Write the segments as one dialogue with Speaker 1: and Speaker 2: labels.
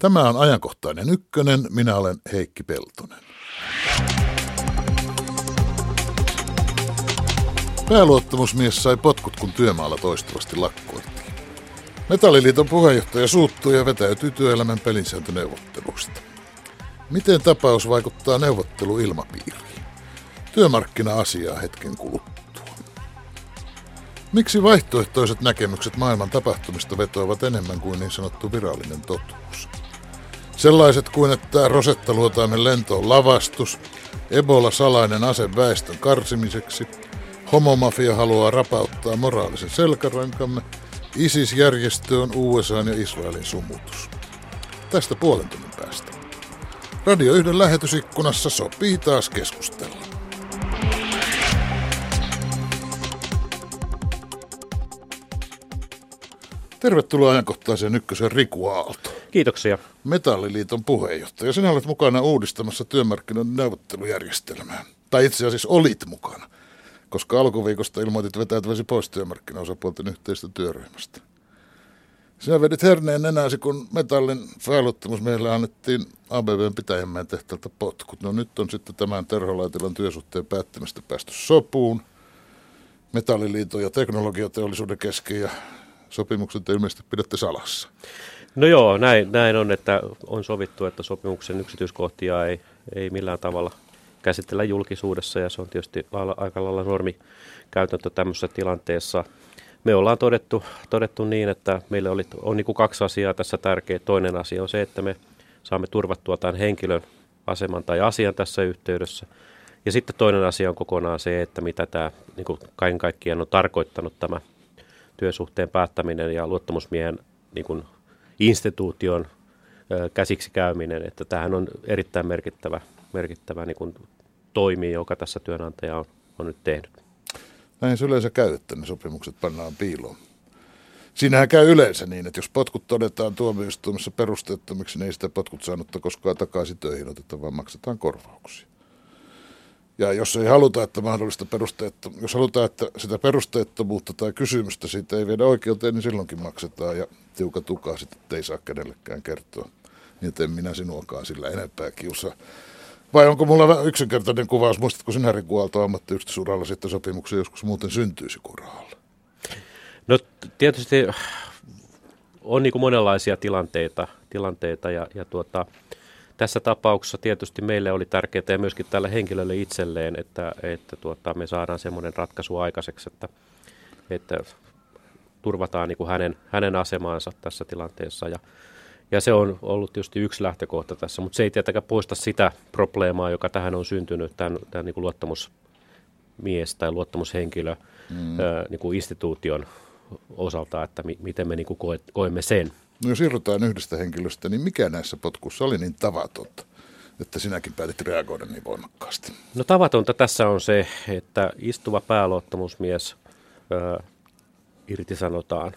Speaker 1: Tämä on ajankohtainen ykkönen. Minä olen Heikki Peltonen. Pääluottamusmies sai potkut, kun työmaalla toistuvasti lakkoiltiin. Metalliliiton puheenjohtaja suuttui ja vetäytyi työelämän pelisääntöneuvotteluista. Miten tapaus vaikuttaa neuvotteluilmapiiriin? Työmarkkina-asiaa hetken kuluttua. Miksi vaihtoehtoiset näkemykset maailman tapahtumista vetoavat enemmän kuin niin sanottu virallinen totuus? Sellaiset kuin, että Rosetta-luotaimen lento on lavastus, Ebola salainen ase väestön karsimiseksi, homomafia haluaa rapauttaa moraalisen selkärankamme, ISIS-järjestö on USA ja Israelin sumutus. Tästä puolen tunnin päästä. Radio yhden lähetysikkunassa sopii taas keskustella. Tervetuloa ajankohtaiseen ykkösen Riku Aalto.
Speaker 2: Kiitoksia.
Speaker 1: Metalliliiton puheenjohtaja. Sinä olet mukana uudistamassa työmarkkinoiden neuvottelujärjestelmää. Tai itse asiassa olit mukana, koska alkuviikosta ilmoitit vetäytyväsi pois työmarkkinaosapuolten yhteistä työryhmästä. Sinä vedit herneen nenäsi, kun metallin pääluottamus meille annettiin ABVn pitäjänmäen tehtältä potkut. No nyt on sitten tämän Terholaitilan työsuhteen päättämistä päästy sopuun. Metalliliiton ja teknologiateollisuuden kesken ja sopimukset ilmeisesti pidätte salassa.
Speaker 2: No joo, näin, näin on, että on sovittu, että sopimuksen yksityiskohtia ei, ei millään tavalla käsitellä julkisuudessa ja se on tietysti aika lailla normi käytäntö tämmöisessä tilanteessa. Me ollaan todettu, todettu niin, että meille oli, on niin kuin kaksi asiaa tässä tärkeä. Toinen asia on se, että me saamme turvattua tämän henkilön aseman tai asian tässä yhteydessä. Ja sitten toinen asia on kokonaan se, että mitä tämä niin kuin kaiken kaikkiaan on tarkoittanut tämä työsuhteen päättäminen ja luottamusmiehen niin kuin instituution käsiksi käyminen, että tämähän on erittäin merkittävä, merkittävä niin kuin toimi, joka tässä työnantaja on, on nyt tehnyt.
Speaker 1: Näin se yleensä käy, että ne sopimukset pannaan piiloon. Siinähän käy yleensä niin, että jos potkut todetaan tuomioistuimessa perusteettomiksi, niin ei sitä potkut saanutta koskaan takaisin töihin oteta, vaan maksetaan korvauksia. Ja jos ei haluta, että mahdollista perusteettom- jos halutaan, että sitä perusteettomuutta tai kysymystä siitä ei viedä oikeuteen, niin silloinkin maksetaan ja tiuka tukaa sitten ei saa kenellekään kertoa. Niin en minä sinuakaan sillä enempää kiusaa. Vai onko mulla yksinkertainen kuvaus, muistatko sinä Riku Aalto ammattiyhdistysuralla sitten sopimuksia joskus muuten syntyisi kurahalla?
Speaker 2: No tietysti on niin kuin monenlaisia tilanteita, tilanteita ja, ja tuota, tässä tapauksessa tietysti meille oli tärkeää ja myöskin tälle henkilölle itselleen, että, että tuota, me saadaan semmoinen ratkaisu aikaiseksi, että, että turvataan niin kuin hänen, hänen asemaansa tässä tilanteessa. Ja, ja se on ollut tietysti yksi lähtökohta tässä, mutta se ei tietenkään poista sitä probleemaa, joka tähän on syntynyt, tämän, tämän niin kuin luottamusmies tai luottamushenkilö mm. ää, niin kuin instituution osalta, että mi, miten me niin kuin koe, koemme sen.
Speaker 1: No jos irrotaan yhdestä henkilöstä, niin mikä näissä potkussa oli niin tavatonta, että sinäkin päätit reagoida niin voimakkaasti?
Speaker 2: No tavatonta tässä on se, että istuva pääluottamusmies ö, irtisanotaan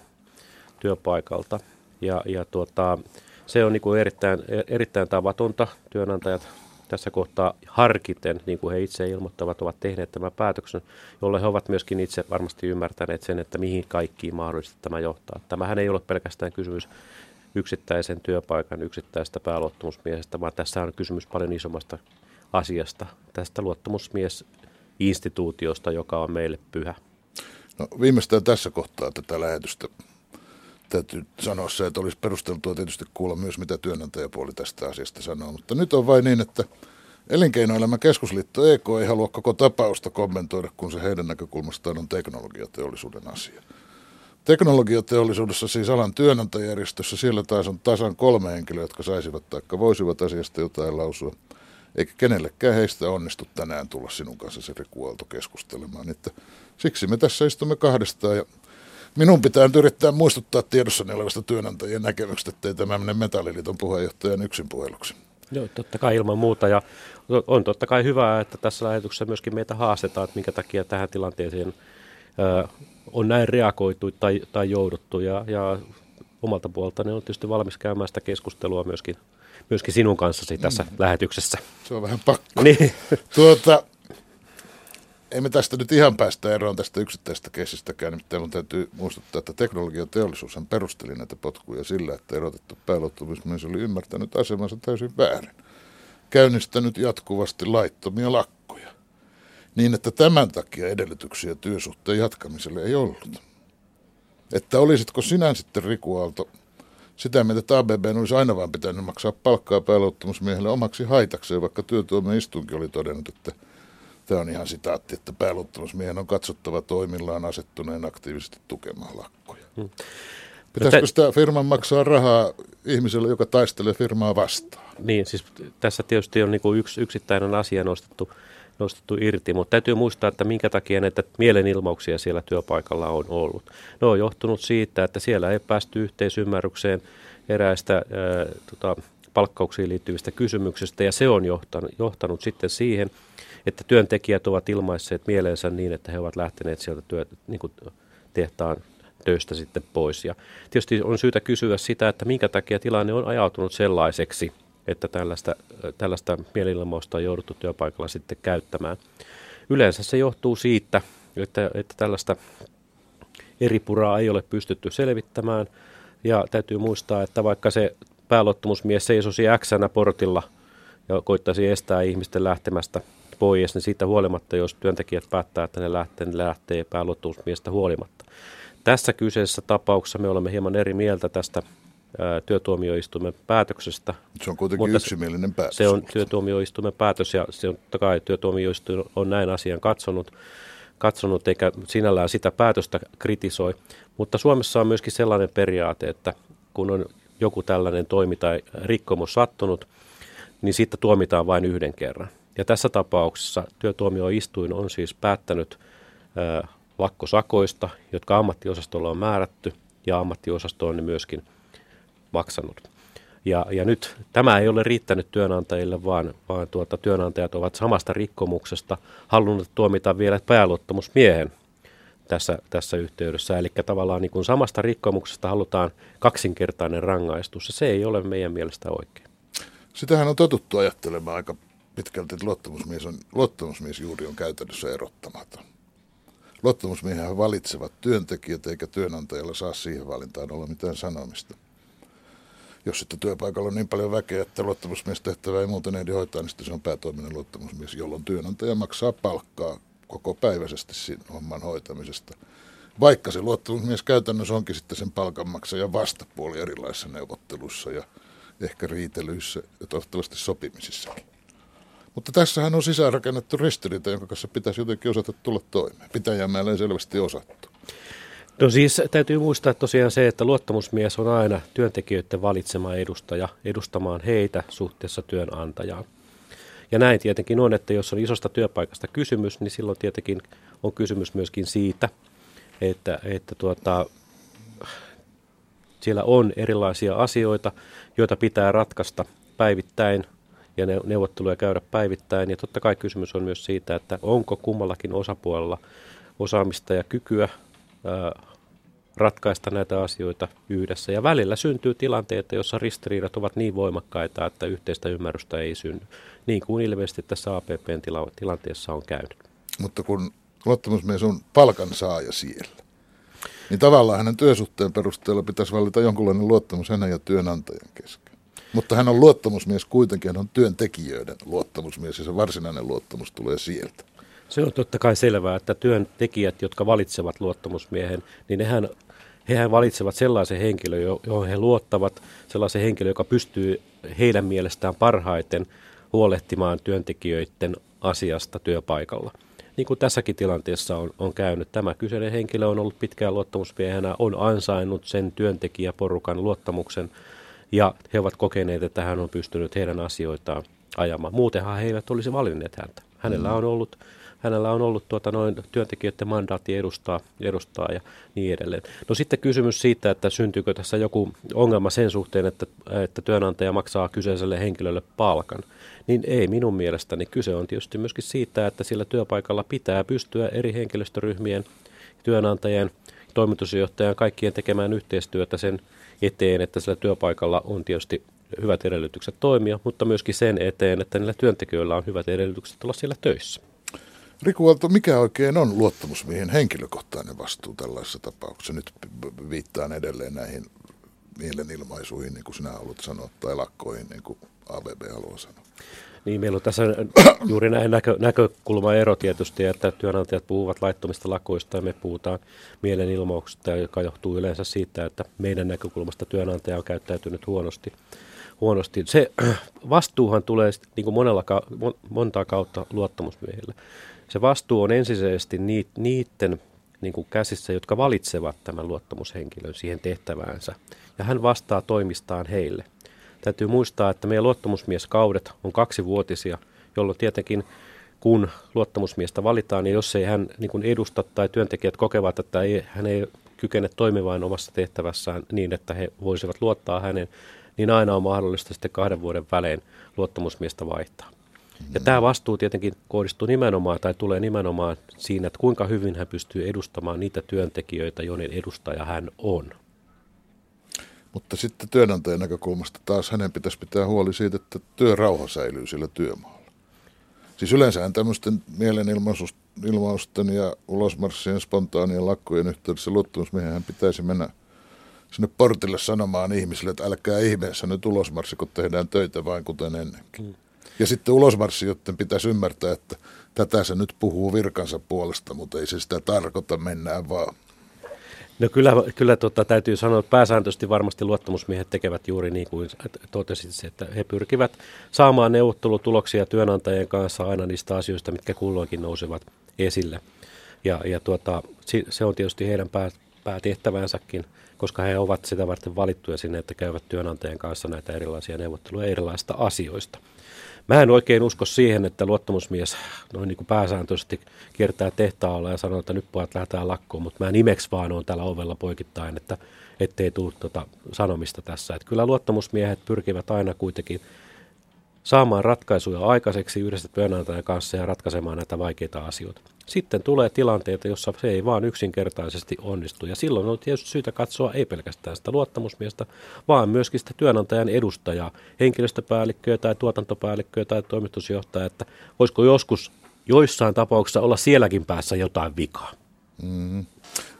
Speaker 2: työpaikalta. Ja, ja tuota, se on niin kuin erittäin, erittäin tavatonta. Työnantajat tässä kohtaa harkiten, niin kuin he itse ilmoittavat, ovat tehneet tämän päätöksen, jolle he ovat myöskin itse varmasti ymmärtäneet sen, että mihin kaikkiin mahdollisesti tämä johtaa. Tämähän ei ole pelkästään kysymys yksittäisen työpaikan yksittäistä pääluottamusmiehestä, vaan tässä on kysymys paljon isommasta asiasta, tästä luottamusmiesinstituutiosta, joka on meille pyhä.
Speaker 1: No, viimeistään tässä kohtaa tätä lähetystä täytyy sanoa se, että olisi perusteltua tietysti kuulla myös, mitä työnantajapuoli tästä asiasta sanoo. Mutta nyt on vain niin, että Elinkeinoelämän keskusliitto EK ei halua koko tapausta kommentoida, kun se heidän näkökulmastaan on teknologiateollisuuden asia. Teknologiateollisuudessa, siis alan työnantajärjestössä, siellä taas on tasan kolme henkilöä, jotka saisivat tai voisivat asiasta jotain lausua. Eikä kenellekään heistä onnistu tänään tulla sinun kanssa se keskustelemaan. Että siksi me tässä istumme kahdestaan ja minun pitää nyt yrittää muistuttaa tiedossani olevasta työnantajien näkemyksestä, ettei tämä mene Metalliliiton puheenjohtajan yksin puheluksi.
Speaker 2: Joo, totta kai ilman muuta. Ja on totta kai hyvä, että tässä lähetyksessä myöskin meitä haastetaan, että minkä takia tähän tilanteeseen on näin reagoitu tai, tai jouduttu. Ja, ja omalta puolelta on tietysti valmis käymään sitä keskustelua myöskin, myöskin sinun kanssasi tässä mm. lähetyksessä.
Speaker 1: Se on vähän pakko. Niin. tuota, ei me tästä nyt ihan päästä eroon tästä yksittäisestä kesistäkään, nimittäin mun täytyy muistuttaa, että teknologiateollisuus perusteli näitä potkuja sillä, että erotettu pääluottamusmies oli ymmärtänyt asemansa täysin väärin. Käynnistänyt jatkuvasti laittomia lakkoja. Niin, että tämän takia edellytyksiä työsuhteen jatkamiselle ei ollut. Että olisitko sinä sitten Riku Aalto sitä mieltä, että ABB olisi aina vaan pitänyt maksaa palkkaa pääluottamusmiehelle omaksi haitakseen, vaikka työtuomioistuinkin oli todennut, että Tämä on ihan sitaatti, että pääluottamusmiehen on katsottava toimillaan asettuneen aktiivisesti tukemaan lakkoja. Hmm. Pitäisikö sitä firman maksaa rahaa ihmiselle, joka taistelee firmaa vastaan?
Speaker 2: Niin, siis tässä tietysti on niin kuin yksi yksittäinen asia nostettu, nostettu irti, mutta täytyy muistaa, että minkä takia näitä mielenilmauksia siellä työpaikalla on ollut. Ne on johtunut siitä, että siellä ei päästy yhteisymmärrykseen eräistä ää, tota, palkkauksiin liittyvistä kysymyksistä, ja se on johtanut, johtanut sitten siihen, että työntekijät ovat ilmaisseet mieleensä niin, että he ovat lähteneet sieltä työ, niin kuin tehtaan töistä sitten pois. Ja tietysti on syytä kysyä sitä, että minkä takia tilanne on ajautunut sellaiseksi, että tällaista, tällaista mielilmausta on jouduttu työpaikalla sitten käyttämään. Yleensä se johtuu siitä, että, että tällaista eri puraa ei ole pystytty selvittämään. Ja täytyy muistaa, että vaikka se pääluottamusmies seisosi x portilla ja koittaisi estää ihmisten lähtemästä pois, niin siitä huolimatta, jos työntekijät päättää, että ne lähtee, ne lähtee pääluottamusmiestä huolimatta. Tässä kyseisessä tapauksessa me olemme hieman eri mieltä tästä ää, työtuomioistuimen päätöksestä.
Speaker 1: Se on kuitenkin yksimielinen päätös.
Speaker 2: Se on työtuomioistuimen päätös ja se on, totta kai työtuomioistuin on näin asian katsonut, katsonut eikä sinällään sitä päätöstä kritisoi. Mutta Suomessa on myöskin sellainen periaate, että kun on joku tällainen toimi tai rikkomus sattunut, niin siitä tuomitaan vain yhden kerran. Ja tässä tapauksessa työtuomioistuin on siis päättänyt ää, lakkosakoista, jotka ammattiosastolla on määrätty ja ammattiosasto on ne myöskin maksanut. Ja, ja nyt tämä ei ole riittänyt työnantajille, vaan, vaan tuota, työnantajat ovat samasta rikkomuksesta halunneet tuomita vielä pääluottamusmiehen tässä, tässä yhteydessä. Eli tavallaan niin kuin samasta rikkomuksesta halutaan kaksinkertainen rangaistus, ja se ei ole meidän mielestä oikein.
Speaker 1: Sitähän on totuttu ajattelemaan aika pitkälti, luottamusmies, on, luottamusmies juuri on käytännössä erottamaton. Luottamusmiehän valitsevat työntekijät, eikä työnantajalla saa siihen valintaan olla mitään sanomista. Jos sitten työpaikalla on niin paljon väkeä, että luottamusmies tehtävä ei muuten ehdi hoitaa, niin sitten se on päätoiminen luottamusmies, jolloin työnantaja maksaa palkkaa koko päiväisesti siinä homman hoitamisesta. Vaikka se luottamusmies käytännössä onkin sitten sen palkanmaksajan vastapuoli erilaisissa neuvotteluissa ja ehkä riitelyissä ja toivottavasti sopimisissakin. Mutta tässähän on sisäänrakennettu ristiriita, jonka kanssa pitäisi jotenkin osata tulla toimeen. Pitäjämäellä ei selvästi osattu.
Speaker 2: No siis täytyy muistaa tosiaan se, että luottamusmies on aina työntekijöiden valitsema edustaja edustamaan heitä suhteessa työnantajaan. Ja näin tietenkin on, että jos on isosta työpaikasta kysymys, niin silloin tietenkin on kysymys myöskin siitä, että, että tuota, siellä on erilaisia asioita, joita pitää ratkaista päivittäin – ja neuvotteluja käydä päivittäin. Ja totta kai kysymys on myös siitä, että onko kummallakin osapuolella osaamista ja kykyä ratkaista näitä asioita yhdessä. Ja välillä syntyy tilanteita, joissa ristiriidat ovat niin voimakkaita, että yhteistä ymmärrystä ei synny. Niin kuin ilmeisesti tässä APPn tila- tilanteessa on käynyt.
Speaker 1: Mutta kun luottamusmies on palkansaaja siellä, niin tavallaan hänen työsuhteen perusteella pitäisi valita jonkunlainen luottamus hänen ja työnantajan kesken. Mutta hän on luottamusmies kuitenkin, hän on työntekijöiden luottamusmies ja se varsinainen luottamus tulee sieltä.
Speaker 2: Se on totta kai selvää, että työntekijät, jotka valitsevat luottamusmiehen, niin nehän, hehän valitsevat sellaisen henkilön, johon he luottavat, sellaisen henkilön, joka pystyy heidän mielestään parhaiten huolehtimaan työntekijöiden asiasta työpaikalla. Niin kuin tässäkin tilanteessa on, on käynyt. Tämä kyseinen henkilö on ollut pitkään luottamusmiehenä, on ansainnut sen työntekijäporukan luottamuksen ja he ovat kokeneet, että hän on pystynyt heidän asioitaan ajamaan. Muutenhan he eivät olisi valinneet häntä. Hänellä on ollut, hänellä on ollut tuota noin työntekijöiden mandaatti edustaa, edustaa ja niin edelleen. No sitten kysymys siitä, että syntyykö tässä joku ongelma sen suhteen, että, että työnantaja maksaa kyseiselle henkilölle palkan. Niin ei minun mielestäni. Kyse on tietysti myöskin siitä, että sillä työpaikalla pitää pystyä eri henkilöstöryhmien, työnantajien, toimitusjohtajan kaikkien tekemään yhteistyötä sen eteen, että sillä työpaikalla on tietysti hyvät edellytykset toimia, mutta myöskin sen eteen, että niillä työntekijöillä on hyvät edellytykset olla siellä töissä.
Speaker 1: Riku Aalto, mikä oikein on luottamusmiehen henkilökohtainen vastuu tällaisessa tapauksessa? Nyt viittaan edelleen näihin mielenilmaisuihin, niin kuin sinä haluat sanoa, tai lakkoihin, niin kuin ABB haluaa sanoa.
Speaker 2: Niin, meillä on tässä juuri näin näkö, näkökulmaero tietysti, että työnantajat puhuvat laittomista lakoista ja me puhutaan mielenilmauksista, joka johtuu yleensä siitä, että meidän näkökulmasta työnantaja on käyttäytynyt huonosti. huonosti. Se vastuuhan tulee niin kuin monella, montaa kautta luottamusmiehille. Se vastuu on ensisijaisesti niiden niin kuin käsissä, jotka valitsevat tämän luottamushenkilön siihen tehtäväänsä. Ja hän vastaa toimistaan heille. Täytyy muistaa, että meidän luottamusmieskaudet on kaksivuotisia, jolloin tietenkin kun luottamusmiestä valitaan, niin jos ei hän niin kuin edusta tai työntekijät kokevat, että ei, hän ei kykene toimimaan omassa tehtävässään niin, että he voisivat luottaa hänen, niin aina on mahdollista sitten kahden vuoden välein luottamusmiestä vaihtaa. Ja tämä vastuu tietenkin kohdistuu nimenomaan tai tulee nimenomaan siinä, että kuinka hyvin hän pystyy edustamaan niitä työntekijöitä, joiden edustaja hän on.
Speaker 1: Mutta sitten työnantajan näkökulmasta taas hänen pitäisi pitää huoli siitä, että työrauha säilyy sillä työmaalla. Siis yleensähän tämmöisten mielenilmausten ja ulosmarssien spontaanien lakkojen yhteydessä luottamusmiehen pitäisi mennä sinne portille sanomaan ihmisille, että älkää ihmeessä nyt ulosmarssi, kun tehdään töitä vain kuten ennenkin. Mm. Ja sitten ulosmarssi, joten pitäisi ymmärtää, että tätä se nyt puhuu virkansa puolesta, mutta ei se sitä tarkoita, mennään vaan.
Speaker 2: No kyllä, kyllä tota, täytyy sanoa, että pääsääntöisesti varmasti luottamusmiehet tekevät juuri niin kuin totesit, että he pyrkivät saamaan neuvottelutuloksia työnantajien kanssa aina niistä asioista, mitkä kulloinkin nousevat esille. Ja, ja tuota, se on tietysti heidän pää, päätehtävänsäkin, koska he ovat sitä varten valittuja sinne, että käyvät työnantajien kanssa näitä erilaisia neuvotteluja erilaisista asioista. Mä en oikein usko siihen, että luottamusmies noin niin kuin pääsääntöisesti kiertää tehtaalla ja sanoo, että nyt pojat lähdetään lakkoon, mutta mä nimeks vaan on täällä ovella poikittain, että ettei tule tuota sanomista tässä. Että kyllä luottamusmiehet pyrkivät aina kuitenkin saamaan ratkaisuja aikaiseksi yhdessä työnantajan kanssa ja ratkaisemaan näitä vaikeita asioita. Sitten tulee tilanteita, jossa se ei vaan yksinkertaisesti onnistu. Ja silloin on tietysti syytä katsoa ei pelkästään sitä luottamusmiestä, vaan myöskin sitä työnantajan edustajaa, henkilöstöpäällikköä tai tuotantopäällikköä tai toimitusjohtajaa, että voisiko joskus joissain tapauksissa olla sielläkin päässä jotain vikaa.
Speaker 1: Mm.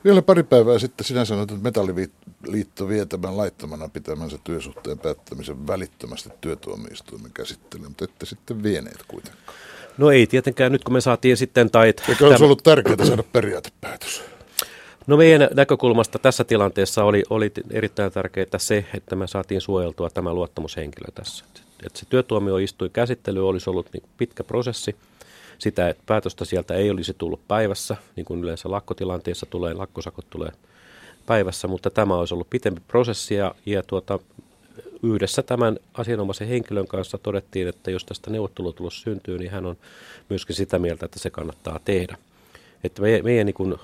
Speaker 1: Vielä pari päivää sitten sinä sanoit, että Metalliliitto vie tämän laittomana pitämänsä työsuhteen päättämisen välittömästi työtuomioistuimen käsittelyyn, mutta ette sitten vieneet kuitenkaan.
Speaker 2: No ei tietenkään, nyt kun me saatiin sitten... Tai,
Speaker 1: Eikö olisi ollut tärkeää saada periaatepäätös?
Speaker 2: No meidän näkökulmasta tässä tilanteessa oli, oli erittäin tärkeää se, että me saatiin suojeltua tämä luottamushenkilö tässä. Että se työtuomioistuin käsittely olisi ollut niin pitkä prosessi. Sitä, että päätöstä sieltä ei olisi tullut päivässä, niin kuin yleensä lakkotilanteessa tulee, lakkosakot tulee päivässä, mutta tämä olisi ollut pitempi prosessi ja, ja tuota, yhdessä tämän asianomaisen henkilön kanssa todettiin, että jos tästä neuvottelutulos syntyy, niin hän on myöskin sitä mieltä, että se kannattaa tehdä. Että meidän, meidän niin kuin,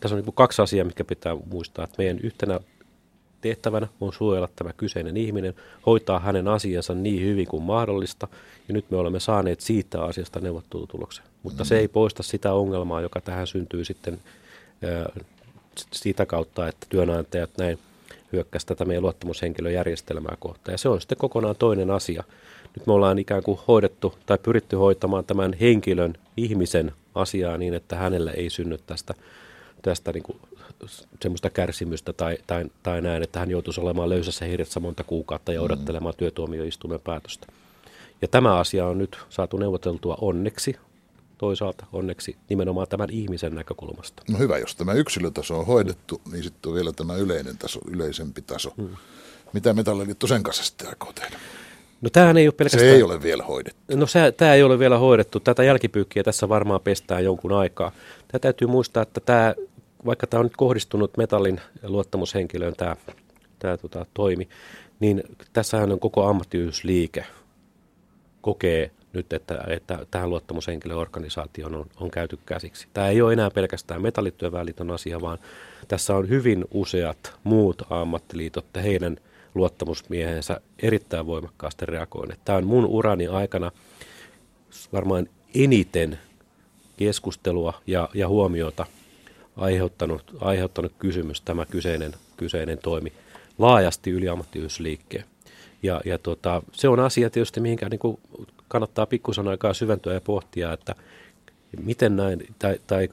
Speaker 2: tässä on niin kaksi asiaa, mikä pitää muistaa, että meidän yhtenä tehtävänä on suojella tämä kyseinen ihminen, hoitaa hänen asiansa niin hyvin kuin mahdollista, ja nyt me olemme saaneet siitä asiasta neuvottelutuloksen. Mutta mm. se ei poista sitä ongelmaa, joka tähän syntyy sitten ää, sitä kautta, että työnantajat näin hyökkäsi tätä meidän luottamushenkilöjärjestelmää kohtaan. Ja se on sitten kokonaan toinen asia. Nyt me ollaan ikään kuin hoidettu tai pyritty hoitamaan tämän henkilön, ihmisen asiaa niin, että hänelle ei synny tästä, tästä niin kuin semmoista kärsimystä tai, tai, tai näin, että hän joutuisi olemaan löysässä hirjassa monta kuukautta ja mm. odottelemaan työtuomioistuimen päätöstä. Ja tämä asia on nyt saatu neuvoteltua onneksi toisaalta onneksi nimenomaan tämän ihmisen näkökulmasta.
Speaker 1: No hyvä, jos tämä yksilötaso on hoidettu, niin sitten on vielä tämä yleinen taso, yleisempi taso. Hmm. Mitä Metalliliitto sen kanssa sitten aikoo tehdä?
Speaker 2: No tämähän ei ole pelkästään...
Speaker 1: Se ei ole vielä hoidettu.
Speaker 2: No se, tämä ei ole vielä hoidettu. Tätä jälkipyykkiä tässä varmaan pestään jonkun aikaa. Tämä täytyy muistaa, että tämä, vaikka tämä on nyt kohdistunut metallin luottamushenkilöön tämä, tämä tota, toimi, niin tässähän on koko ammattiyhdysliike kokee nyt, että, että tähän luottamushenkilöorganisaatioon on, on käyty käsiksi. Tämä ei ole enää pelkästään metallityöväliiton asia, vaan tässä on hyvin useat muut ammattiliitot ja heidän luottamusmiehensä erittäin voimakkaasti reagoineet. Tämä on mun urani aikana varmaan eniten keskustelua ja, ja huomiota aiheuttanut, aiheuttanut kysymys tämä kyseinen, kyseinen toimi laajasti yli ammattiyhdysliikkeen. Ja, ja tota, se on asia tietysti, mihinkä niin kuin kannattaa pikkusen aikaa syventyä ja pohtia, että Miten näin, tai, tai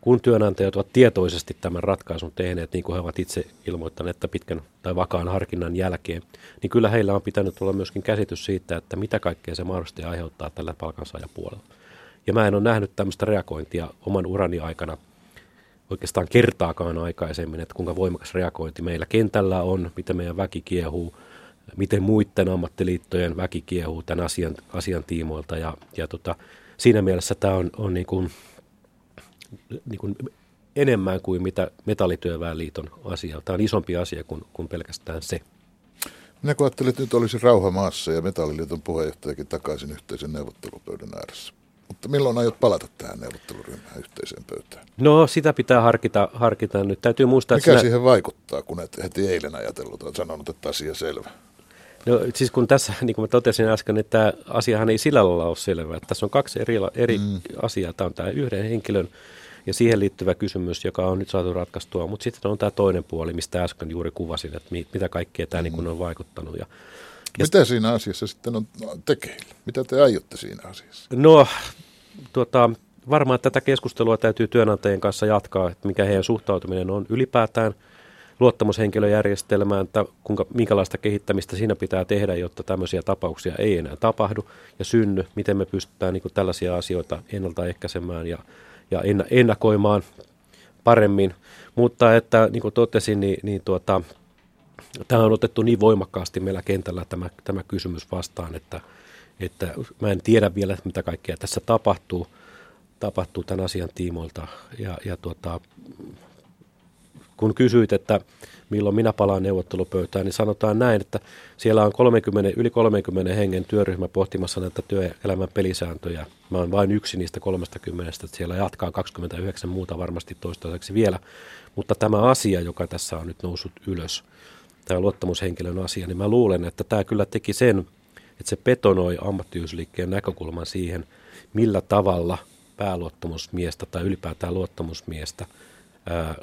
Speaker 2: kun työnantajat ovat tietoisesti tämän ratkaisun tehneet, niin kuin he ovat itse ilmoittaneet, että pitkän tai vakaan harkinnan jälkeen, niin kyllä heillä on pitänyt olla myöskin käsitys siitä, että mitä kaikkea se mahdollisesti aiheuttaa tällä palkansaajapuolella. Ja mä en ole nähnyt tämmöistä reagointia oman urani aikana oikeastaan kertaakaan aikaisemmin, että kuinka voimakas reagointi meillä kentällä on, miten meidän väki kiehuu, miten muiden ammattiliittojen väki kiehuu tämän asian, asian tiimoilta. Ja, ja tota, siinä mielessä tämä on, on niin kuin, niin kuin enemmän kuin mitä Metallityöväenliiton asia. Tämä on isompi asia kuin, kuin pelkästään se.
Speaker 1: Minä kun ajattelin, että nyt olisi rauha maassa ja Metalliliiton puheenjohtajakin takaisin yhteisen neuvottelupöydän ääressä. Mutta milloin aiot palata tähän neuvotteluryhmään yhteiseen pöytään?
Speaker 2: No sitä pitää harkita, harkita nyt. Täytyy muistaa,
Speaker 1: Mikä että siihen sinä... vaikuttaa, kun et heti eilen ajatellut, että sanonut, että asia selvä?
Speaker 2: No siis kun tässä, niin kuin mä totesin äsken, että tämä asiahan ei sillä lailla ole selvä. Että tässä on kaksi eri, eri mm. asiaa. Tämä on tämä yhden henkilön ja siihen liittyvä kysymys, joka on nyt saatu ratkaistua, mutta sitten on tämä toinen puoli, mistä äsken juuri kuvasin, että mitä kaikkea tämä mm. niin on vaikuttanut. Ja,
Speaker 1: ja Mitä siinä asiassa sitten on tekeillä? Mitä te aiotte siinä asiassa?
Speaker 2: No, tuota, varmaan tätä keskustelua täytyy työnantajien kanssa jatkaa, että mikä heidän suhtautuminen on ylipäätään luottamushenkilöjärjestelmään, että kuinka, minkälaista kehittämistä siinä pitää tehdä, jotta tämmöisiä tapauksia ei enää tapahdu ja synny, miten me pystytään niin kuin tällaisia asioita ennaltaehkäisemään ja, ja ennakoimaan paremmin. Mutta että niin kuin totesin, niin, niin tuota, tämä on otettu niin voimakkaasti meillä kentällä tämä, tämä kysymys vastaan, että, että mä en tiedä vielä, mitä kaikkea tässä tapahtuu, tapahtuu tämän asian tiimoilta. Ja, ja tuota, kun kysyit, että milloin minä palaan neuvottelupöytään, niin sanotaan näin, että siellä on 30, yli 30 hengen työryhmä pohtimassa näitä työelämän pelisääntöjä. Mä olen vain yksi niistä 30, että siellä jatkaa 29 muuta varmasti toistaiseksi vielä. Mutta tämä asia, joka tässä on nyt noussut ylös, tämä luottamushenkilön asia, niin mä luulen, että tämä kyllä teki sen, että se betonoi ammattiyhdysliikkeen näkökulman siihen, millä tavalla pääluottamusmiestä tai ylipäätään luottamusmiestä ää,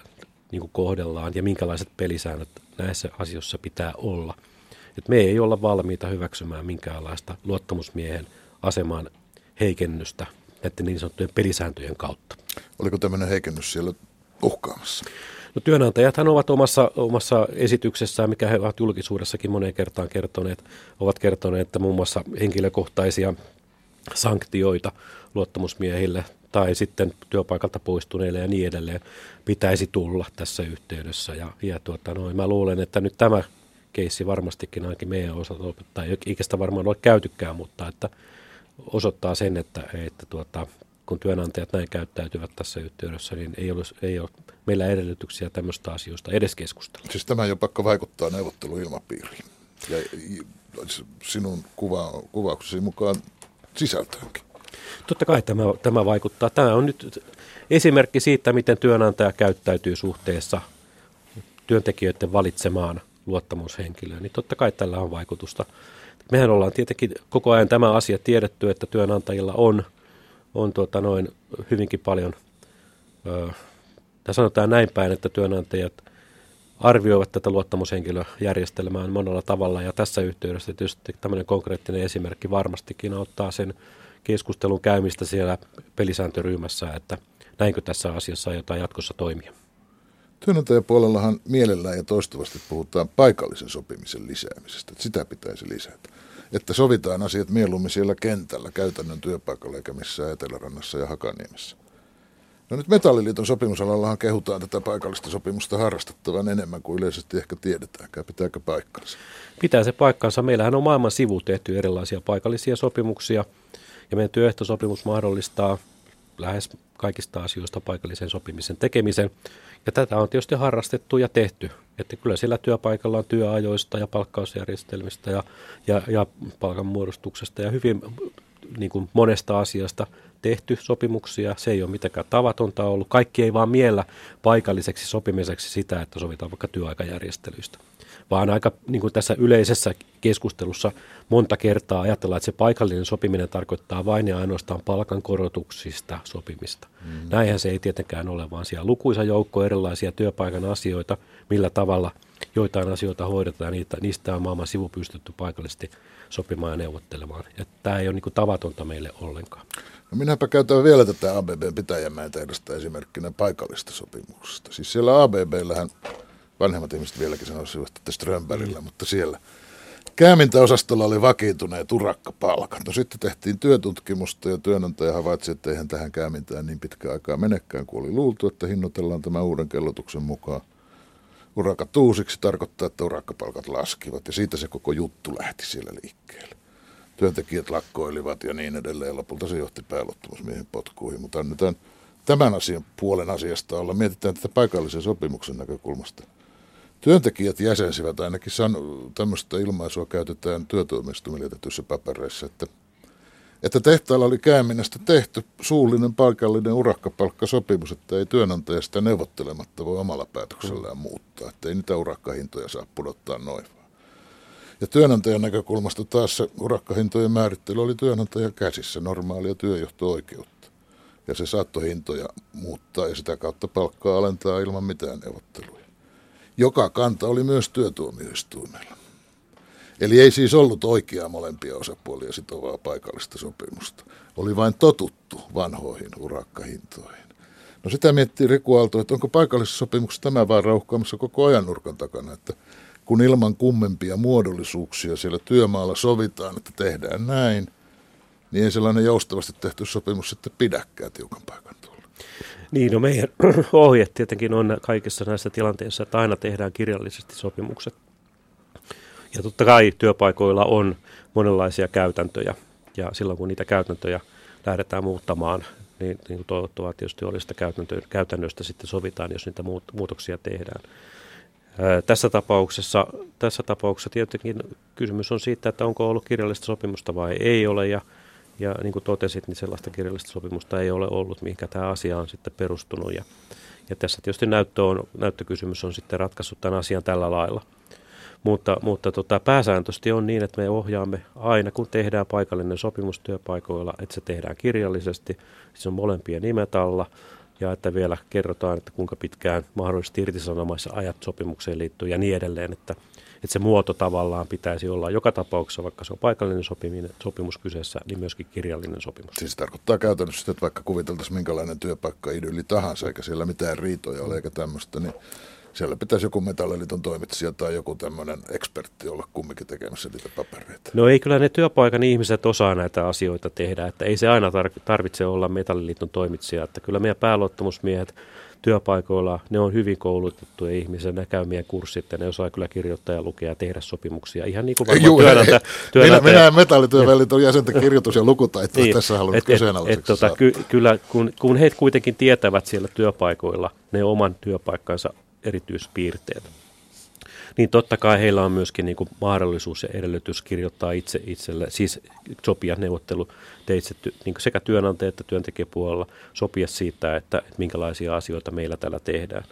Speaker 2: niin kuin kohdellaan ja minkälaiset pelisäännöt näissä asioissa pitää olla. Et me ei olla valmiita hyväksymään minkäänlaista luottamusmiehen asemaan heikennystä näiden niin sanottujen pelisääntöjen kautta.
Speaker 1: Oliko tämmöinen heikennys siellä uhkaamassa?
Speaker 2: No työnantajathan ovat omassa, omassa esityksessään, mikä he ovat julkisuudessakin moneen kertaan kertoneet, ovat kertoneet, että muun muassa henkilökohtaisia sanktioita luottamusmiehille tai sitten työpaikalta poistuneille ja niin edelleen pitäisi tulla tässä yhteydessä. Ja, ja tuota, noin, mä luulen, että nyt tämä keissi varmastikin ainakin meidän osalta, tai eikä sitä varmaan ole käytykään, mutta että osoittaa sen, että, että tuota, kun työnantajat näin käyttäytyvät tässä yhteydessä, niin ei ole, ei ole meillä edellytyksiä tämmöistä asioista edes keskustella.
Speaker 1: Siis tämä jo pakko vaikuttaa neuvotteluilmapiiriin ja sinun kuva, kuvauksesi mukaan sisältöönkin.
Speaker 2: Totta kai tämä, tämä vaikuttaa. Tämä on nyt esimerkki siitä, miten työnantaja käyttäytyy suhteessa työntekijöiden valitsemaan luottamushenkilöön. Niin totta kai tällä on vaikutusta. Mehän ollaan tietenkin koko ajan tämä asia tiedetty, että työnantajilla on, on tuota noin hyvinkin paljon, tai sanotaan näin päin, että työnantajat arvioivat tätä luottamushenkilöjärjestelmää monella tavalla, ja tässä yhteydessä tietysti tämmöinen konkreettinen esimerkki varmastikin auttaa sen keskustelun käymistä siellä pelisääntöryhmässä, että näinkö tässä asiassa jotain jatkossa toimia.
Speaker 1: Työnantajapuolellahan mielellään ja toistuvasti puhutaan paikallisen sopimisen lisäämisestä, että sitä pitäisi lisätä. Että sovitaan asiat mieluummin siellä kentällä, käytännön työpaikalla eikä missään Etelärannassa ja Hakaniemessä. No nyt Metalliliiton sopimusalallahan kehutaan tätä paikallista sopimusta harrastettavan enemmän kuin yleisesti ehkä tiedetäänkään. Pitääkö paikkansa?
Speaker 2: Pitää se paikkansa. Meillähän on maailman sivu tehty erilaisia paikallisia sopimuksia – ja meidän työehtosopimus mahdollistaa lähes kaikista asioista paikallisen sopimisen tekemisen. Ja tätä on tietysti harrastettu ja tehty. Että kyllä siellä työpaikalla on työajoista ja palkkausjärjestelmistä ja, ja, ja palkanmuodostuksesta ja hyvin niin kuin monesta asiasta tehty sopimuksia. Se ei ole mitenkään tavatonta ollut. Kaikki ei vaan miellä paikalliseksi sopimiseksi sitä, että sovitaan vaikka työaikajärjestelyistä vaan aika niin kuin tässä yleisessä keskustelussa monta kertaa ajatellaan, että se paikallinen sopiminen tarkoittaa vain ja ainoastaan palkankorotuksista sopimista. Mm. Näinhän se ei tietenkään ole, vaan siellä lukuisa joukko erilaisia työpaikan asioita, millä tavalla joitain asioita hoidetaan, niitä, niistä on maailman sivu pystytty paikallisesti sopimaan ja neuvottelemaan. Ja tämä ei ole niin kuin tavatonta meille ollenkaan.
Speaker 1: No minäpä käytän vielä tätä ABB pitäjämäen tehdasta esimerkkinä paikallista sopimuksesta. Siis siellä ABBllähän vanhemmat ihmiset vieläkin sanoisivat, että Strömbergillä, mutta siellä Käämintäosastolla oli vakiintuneet urakkapalkat. No sitten tehtiin työtutkimusta ja työnantaja havaitsi, että eihän tähän käämintään niin pitkä aikaa menekään kuin oli luultu, että hinnoitellaan tämä uuden kellotuksen mukaan. Urakat uusiksi tarkoittaa, että urakkapalkat laskivat ja siitä se koko juttu lähti siellä liikkeelle. Työntekijät lakkoilivat ja niin edelleen. Lopulta se johti pääluottamusmiehen potkuihin, mutta annetaan tämän asian puolen asiasta olla. Mietitään tätä paikallisen sopimuksen näkökulmasta – Työntekijät jäsensivät ainakin san, tämmöistä ilmaisua käytetään työtuomioistuimille jätetyssä papereissa, että, että tehtaalla oli käyminnästä tehty suullinen paikallinen urakkapalkkasopimus, että ei työnantaja sitä neuvottelematta voi omalla päätöksellään mm. muuttaa, että ei niitä urakkahintoja saa pudottaa noin. Ja työnantajan näkökulmasta taas se urakkahintojen määrittely oli työnantajan käsissä normaalia työjohto-oikeutta. Ja se saattoi hintoja muuttaa ja sitä kautta palkkaa alentaa ilman mitään neuvotteluja joka kanta oli myös työtuomioistuimella. Eli ei siis ollut oikeaa molempia osapuolia sitovaa paikallista sopimusta. Oli vain totuttu vanhoihin urakkahintoihin. No sitä miettii Riku Aalto, että onko paikallisessa sopimuksessa tämä vaan rauhkaamassa koko ajan nurkan takana, että kun ilman kummempia muodollisuuksia siellä työmaalla sovitaan, että tehdään näin, niin ei sellainen joustavasti tehty sopimus sitten pidäkään tiukan paikan tuolla.
Speaker 2: Niin, no meidän ohje tietenkin on kaikissa näissä tilanteissa, että aina tehdään kirjallisesti sopimukset. Ja totta kai työpaikoilla on monenlaisia käytäntöjä, ja silloin kun niitä käytäntöjä lähdetään muuttamaan, niin, niin toivottavaa tietysti olisi sitä käytännöstä sitten sovitaan, jos niitä muutoksia tehdään. Ää, tässä tapauksessa, tässä tapauksessa tietenkin kysymys on siitä, että onko ollut kirjallista sopimusta vai ei ole, ja ja niin kuin totesit, niin sellaista kirjallista sopimusta ei ole ollut, mihinkä tämä asia on sitten perustunut. Ja, ja tässä tietysti näyttö on, näyttökysymys on sitten ratkaissut tämän asian tällä lailla. Mutta, mutta tota, pääsääntöisesti on niin, että me ohjaamme aina, kun tehdään paikallinen sopimus työpaikoilla, että se tehdään kirjallisesti. Se on molempien nimet alla ja että vielä kerrotaan, että kuinka pitkään mahdollisesti irtisanomaissa ajat sopimukseen liittyy ja niin edelleen, että että se muoto tavallaan pitäisi olla joka tapauksessa, vaikka se on paikallinen sopiminen, sopimus kyseessä, niin myöskin kirjallinen sopimus.
Speaker 1: Siis tarkoittaa käytännössä, että vaikka kuviteltaisiin minkälainen työpaikka idylli tahansa, eikä siellä mitään riitoja ole eikä tämmöistä, niin siellä pitäisi joku metalliliiton toimitsija tai joku tämmöinen ekspertti olla kumminkin tekemässä niitä papereita.
Speaker 2: No ei kyllä ne työpaikan ihmiset osaa näitä asioita tehdä, että ei se aina tarvitse olla metalliliiton toimitsija, että kyllä meidän pääluottamusmiehet työpaikoilla, ne on hyvin koulutettuja ihmisiä, ne käy meidän kurssit ja ne osaa kyllä kirjoittaa ja lukea ja tehdä sopimuksia. Ihan niin kuin varmaan Juu, työnantaja,
Speaker 1: työnantaja. Minä, minä metallityöväliton jäsenten kirjoitus- ja lukutaito niin, tässä haluan et, et, tota,
Speaker 2: ky, Kyllä, kun, kun he kuitenkin tietävät siellä työpaikoilla ne oman työpaikkansa erityispiirteet, niin totta kai heillä on myöskin niin kuin mahdollisuus ja edellytys kirjoittaa itse itselle, siis sopia neuvottelu teitse niin sekä työnantaja- että työntekijäpuolella, sopia siitä, että, että minkälaisia asioita meillä täällä tehdään.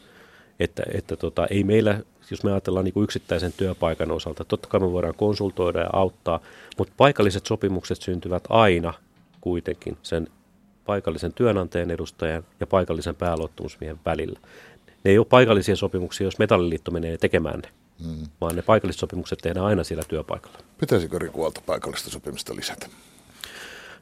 Speaker 2: Että, että tota, ei meillä, jos me ajatellaan niin kuin yksittäisen työpaikan osalta, totta kai me voidaan konsultoida ja auttaa, mutta paikalliset sopimukset syntyvät aina kuitenkin sen paikallisen työnantajan edustajan ja paikallisen pääluottamusmiehen välillä. Ne ei ole paikallisia sopimuksia, jos metalliliitto menee tekemään ne mm. vaan ne paikalliset sopimukset tehdään aina siellä työpaikalla.
Speaker 1: Pitäisikö Rikualta paikallista sopimista lisätä?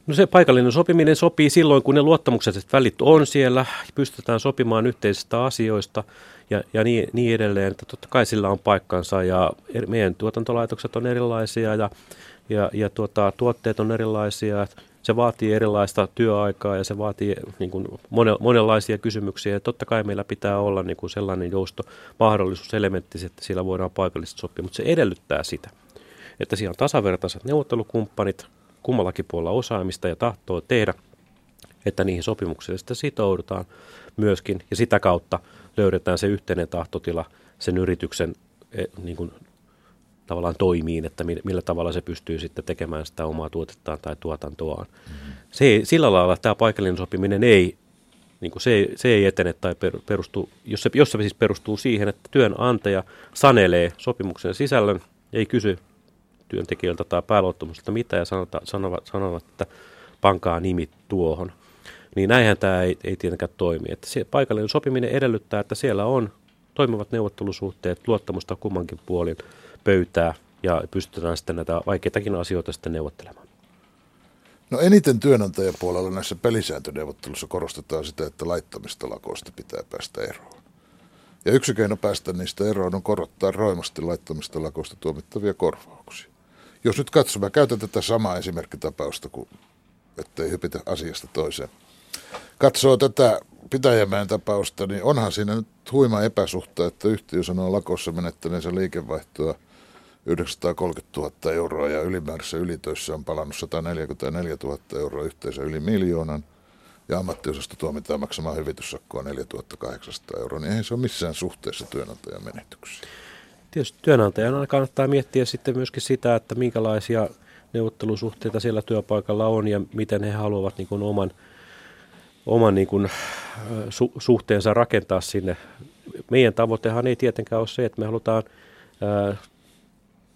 Speaker 2: No se paikallinen sopiminen sopii silloin, kun ne luottamukselliset välit on siellä, pystytään sopimaan yhteisistä asioista ja, ja niin, niin edelleen. Että totta kai sillä on paikkansa ja meidän tuotantolaitokset on erilaisia ja, ja, ja tuota, tuotteet on erilaisia se vaatii erilaista työaikaa ja se vaatii niin kuin monenlaisia kysymyksiä. Ja totta kai meillä pitää olla niin kuin sellainen elementti, että siellä voidaan paikallisesti sopia, mutta se edellyttää sitä, että siellä on tasavertaiset neuvottelukumppanit, kummallakin puolella osaamista ja tahtoa tehdä, että niihin sopimuksiin sitten sitoudutaan myöskin ja sitä kautta löydetään se yhteinen tahtotila sen yrityksen e, niin kuin tavallaan toimiin, että millä tavalla se pystyy sitten tekemään sitä omaa tuotettaan tai tuotantoaan. Mm-hmm. Se, sillä lailla tämä paikallinen sopiminen ei, niin kuin se, ei, se ei etene tai perustu, jos se, jos se siis perustuu siihen, että työnantaja sanelee sopimuksen sisällön, ei kysy työntekijöiltä tai pääluottamusta mitä ja sanota, sanovat, sanovat, että pankaa nimi tuohon. Niin näinhän tämä ei, ei tietenkään toimi. Että se paikallinen sopiminen edellyttää, että siellä on toimivat neuvottelusuhteet, luottamusta kummankin puolin – pöytää ja pystytään sitten näitä vaikeitakin asioita sitten neuvottelemaan.
Speaker 1: No eniten työnantajapuolella näissä pelisääntöneuvotteluissa korostetaan sitä, että laittamista lakoista pitää päästä eroon. Ja yksi keino päästä niistä eroon on korottaa roimasti laittamista lakoista tuomittavia korvauksia. Jos nyt katsomme, käytän tätä samaa esimerkkitapausta, kun, ettei hypitä asiasta toiseen. Katsoo tätä Pitäjämäen tapausta, niin onhan siinä nyt huima epäsuhta, että yhtiö sanoo lakossa menettäneensä liikevaihtoa 930 000 euroa ja ylimääräisessä ylitöissä on palannut 144 000 euroa yhteensä yli miljoonan ja ammattiosasto tuomitaan maksamaan hyvityssakkoa 4800 euroa, niin eihän se ole missään suhteessa työnantajan menetyksiin.
Speaker 2: Tietysti työnantajana kannattaa miettiä sitten myöskin sitä, että minkälaisia neuvottelusuhteita siellä työpaikalla on ja miten he haluavat niin kuin oman, oman niin kuin, su, suhteensa rakentaa sinne. Meidän tavoitehan ei tietenkään ole se, että me halutaan ää,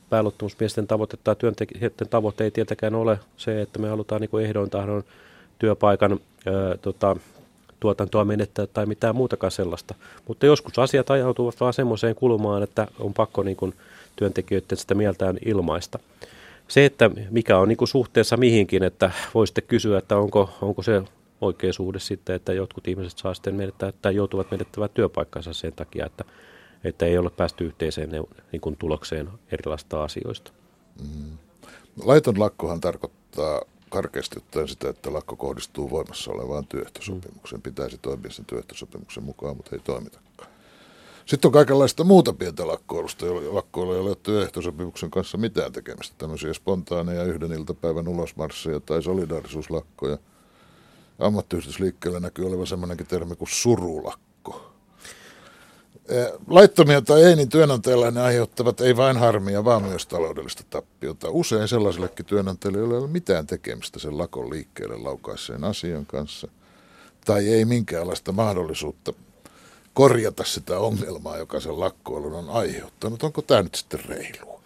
Speaker 2: pääluottamusmiesten tavoite tai työntekijöiden tavoite ei tietenkään ole se, että me halutaan niin ehdoin tahdon työpaikan ää, tota, tuotantoa menettää tai mitään muutakaan sellaista. Mutta joskus asiat ajautuvat vaan semmoiseen kulmaan, että on pakko niin kuin työntekijöiden sitä mieltään ilmaista. Se, että mikä on niin kuin suhteessa mihinkin, että voisitte kysyä, että onko, onko se oikea suhde sitten, että jotkut ihmiset saa sitten menettää tai joutuvat menettämään työpaikkansa sen takia, että, että ei ole päästy yhteiseen niin kuin tulokseen erilaisista asioista. Mm.
Speaker 1: Laiton lakkohan tarkoittaa karkeasti ottaen sitä, että lakko kohdistuu voimassa olevaan työehtosopimukseen. Pitäisi toimia sen työehtosopimuksen mukaan, mutta ei toimitakaan. Sitten on kaikenlaista muuta pientä lakkoilusta, lakkoilla ei ole työehtosopimuksen kanssa mitään tekemistä. Tämmöisiä spontaaneja yhden iltapäivän ulosmarsseja tai solidaarisuuslakkoja. Ammattiyhdistysliikkeellä näkyy olevan semmoinenkin termi kuin surulakko. Eh, laittomia tai ei, niin työnantajilla ne aiheuttavat ei vain harmia, vaan myös taloudellista tappiota. Usein sellaisillekin työnantajille ei ole mitään tekemistä sen lakon liikkeelle laukaiseen asian kanssa. Tai ei minkäänlaista mahdollisuutta korjata sitä ongelmaa, joka sen lakkoilun on aiheuttanut. Onko tämä nyt sitten reilua?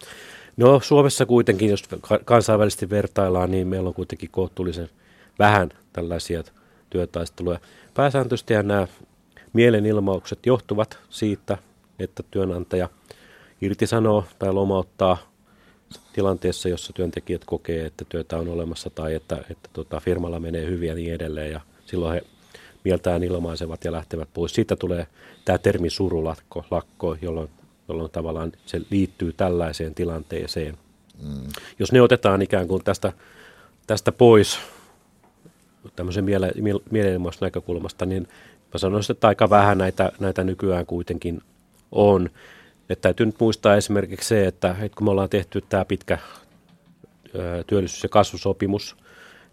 Speaker 2: No Suomessa kuitenkin, jos kansainvälisesti vertaillaan, niin meillä on kuitenkin kohtuullisen vähän tällaisia työtaisteluja. Pääsääntöisesti nämä Mielenilmaukset johtuvat siitä, että työnantaja irtisanoo tai lomauttaa tilanteessa, jossa työntekijät kokee, että työtä on olemassa tai että, että tota, firmalla menee hyvin ja niin edelleen. Ja silloin he mieltään ilmaisevat ja lähtevät pois. Siitä tulee tämä termi surulakko, lakko, jolloin, jolloin tavallaan se liittyy tällaiseen tilanteeseen. Mm. Jos ne otetaan ikään kuin tästä, tästä pois tämmöisen miele, näkökulmasta, niin Mä sanoisin, että aika vähän näitä, näitä nykyään kuitenkin on. Että täytyy nyt muistaa esimerkiksi se, että, että kun me ollaan tehty tämä pitkä työllisyys- ja kasvusopimus,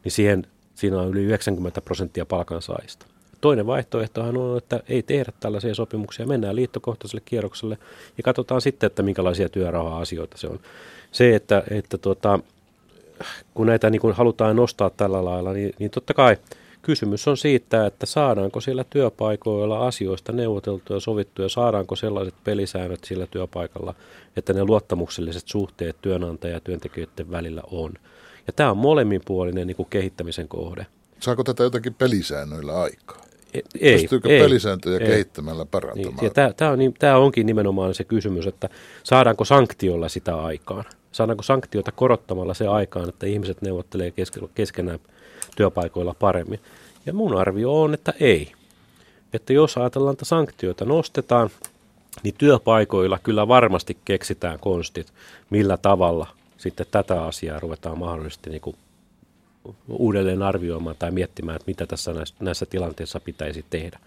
Speaker 2: niin siihen, siinä on yli 90 prosenttia palkansaajista. Toinen vaihtoehtohan on, että ei tehdä tällaisia sopimuksia, mennään liittokohtaiselle kierrokselle ja katsotaan sitten, että minkälaisia työrauha-asioita se on. Se, että, että tuota, kun näitä niin kun halutaan nostaa tällä lailla, niin, niin totta kai – Kysymys on siitä, että saadaanko siellä työpaikoilla asioista neuvoteltuja ja sovittuja, saadaanko sellaiset pelisäännöt sillä työpaikalla, että ne luottamukselliset suhteet työnantaja- ja työntekijöiden välillä on. Ja tämä on molemminpuolinen niin kuin kehittämisen kohde.
Speaker 1: Saako tätä jotakin pelisäännöillä aikaa?
Speaker 2: E, ei,
Speaker 1: Pystyykö
Speaker 2: ei,
Speaker 1: pelisääntöjä ei, kehittämällä parantamaan?
Speaker 2: Niin, tämä, tämä, on, niin, tämä onkin nimenomaan se kysymys, että saadaanko sanktiolla sitä aikaan? Saadaanko sanktiota korottamalla se aikaan, että ihmiset neuvottelee keskenään työpaikoilla paremmin. Ja mun arvio on, että ei. Että jos ajatellaan, että sanktioita nostetaan, niin työpaikoilla kyllä varmasti keksitään konstit, millä tavalla sitten tätä asiaa ruvetaan mahdollisesti niin kuin uudelleen arvioimaan tai miettimään, että mitä tässä näissä, näissä tilanteissa pitäisi tehdä.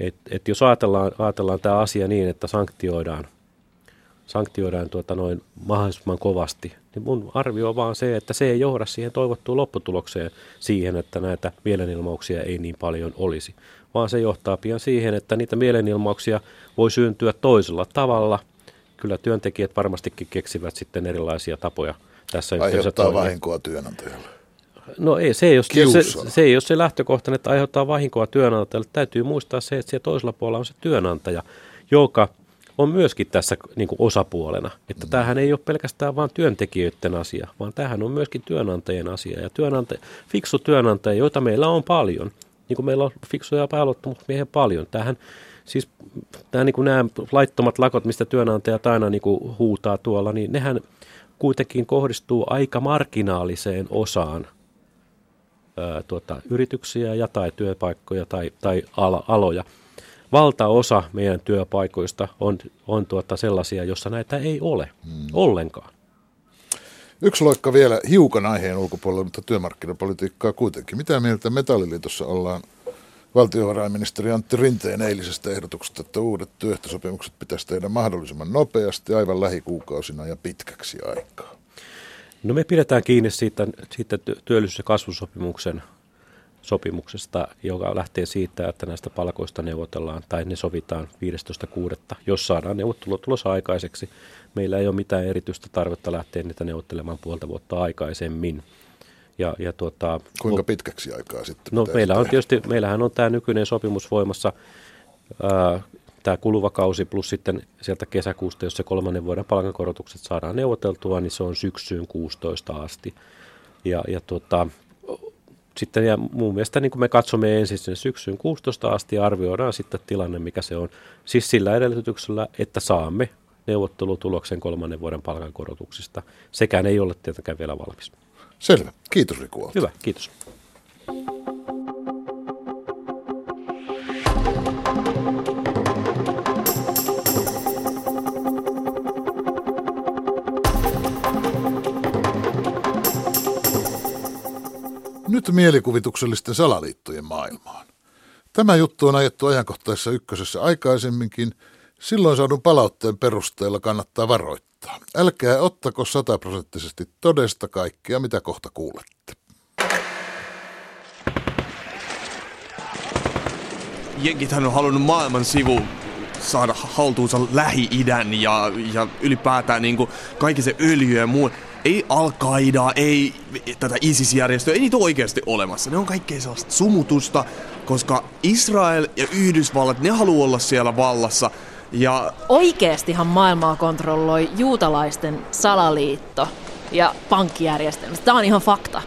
Speaker 2: Et, et jos ajatellaan, ajatellaan tämä asia niin, että sanktioidaan – sanktioidaan tuota noin mahdollisimman kovasti, niin mun arvio on vaan se, että se ei johda siihen toivottuun lopputulokseen siihen, että näitä mielenilmauksia ei niin paljon olisi, vaan se johtaa pian siihen, että niitä mielenilmauksia voi syntyä toisella tavalla. Kyllä työntekijät varmastikin keksivät sitten erilaisia tapoja tässä
Speaker 1: Aiheuttaa vahinkoa työnantajalle.
Speaker 2: No ei, se ei, ole, se, se ei ole se lähtökohtainen, että aiheuttaa vahinkoa työnantajalle. Täytyy muistaa se, että siellä toisella puolella on se työnantaja, joka – on myöskin tässä niin kuin osapuolena. Että mm. tämähän ei ole pelkästään vain työntekijöiden asia, vaan tämähän on myöskin työnantajien asia. Ja työnantaja, fiksu työnantaja, joita meillä on paljon, niin kuin meillä on fiksuja pääluottamusmiehiä paljon. Tämähän Siis nämä, niin kuin nämä laittomat lakot, mistä työnantajat aina niin kuin huutaa tuolla, niin nehän kuitenkin kohdistuu aika marginaaliseen osaan ää, tuota, yrityksiä ja tai työpaikkoja tai, tai al- aloja. Valtaosa meidän työpaikoista on, on tuota sellaisia, jossa näitä ei ole hmm. ollenkaan.
Speaker 1: Yksi loikka vielä hiukan aiheen ulkopuolella, mutta työmarkkinapolitiikkaa kuitenkin. Mitä mieltä Metalliliitossa ollaan valtiovarainministeri Antti Rinteen eilisestä ehdotuksesta, että uudet työehtosopimukset pitäisi tehdä mahdollisimman nopeasti, aivan lähikuukausina ja pitkäksi aikaa?
Speaker 2: No me pidetään kiinni siitä, siitä työllisyys- ja kasvusopimuksen sopimuksesta, joka lähtee siitä, että näistä palkoista neuvotellaan tai ne sovitaan 15.6. Jos saadaan neuvottelutulos aikaiseksi, meillä ei ole mitään erityistä tarvetta lähteä niitä neuvottelemaan puolta vuotta aikaisemmin.
Speaker 1: Ja, ja tuota, Kuinka pitkäksi aikaa sitten?
Speaker 2: No meillä on tietysti, meillähän on tämä nykyinen sopimus voimassa, ää, tämä kuluva kausi plus sitten sieltä kesäkuusta, jos se kolmannen vuoden palkankorotukset saadaan neuvoteltua, niin se on syksyyn 16 asti. Ja, ja tuota, sitten ja mun mielestä niin kuin me katsomme ensin sinne syksyyn 16 asti ja arvioidaan sitten tilanne, mikä se on. Siis sillä edellytyksellä, että saamme neuvottelutuloksen kolmannen vuoden palkankorotuksista. Sekään ei ole tietenkään vielä valmis.
Speaker 1: Selvä. Kiitos Riku
Speaker 2: Hyvä, kiitos.
Speaker 1: Nyt mielikuvituksellisten salaliittojen maailmaan. Tämä juttu on ajettu ajankohtaisessa ykkösessä aikaisemminkin. Silloin saadun palautteen perusteella kannattaa varoittaa. Älkää ottako sataprosenttisesti todesta kaikkea, mitä kohta kuulette.
Speaker 3: Jenkithän on halunnut maailman sivu saada haltuunsa Lähi-idän ja, ja ylipäätään niin kuin kaikki se öljy ja muu ei al ei tätä ISIS-järjestöä, ei niitä oikeasti olemassa. Ne on kaikkea sellaista sumutusta, koska Israel ja Yhdysvallat, ne haluaa olla siellä vallassa. Ja...
Speaker 4: Oikeastihan maailmaa kontrolloi juutalaisten salaliitto ja pankkijärjestelmä. Tämä on ihan fakta.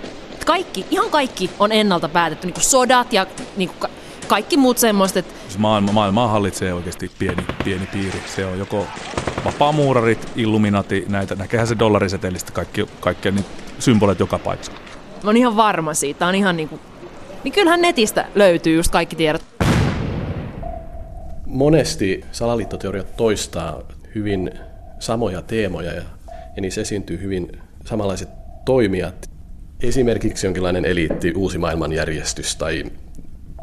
Speaker 4: Kaikki, ihan kaikki on ennalta päätetty, niin kuin sodat ja niin kuin kaikki muut semmoiset. Että...
Speaker 5: Siis maailma, maailmaa hallitsee oikeasti pieni, pieni piiri. Se on joko vapaamuurarit, illuminati, näitä, näkehän se dollarisetelistä kaikki, kaikkia niin symbolit joka paikassa.
Speaker 4: Mä oon ihan varma siitä, on ihan niin kuin, niin kyllähän netistä löytyy just kaikki tiedot.
Speaker 6: Monesti salaliittoteoriat toistaa hyvin samoja teemoja ja, ja niissä esiintyy hyvin samanlaiset toimijat. Esimerkiksi jonkinlainen eliitti, uusi maailmanjärjestys tai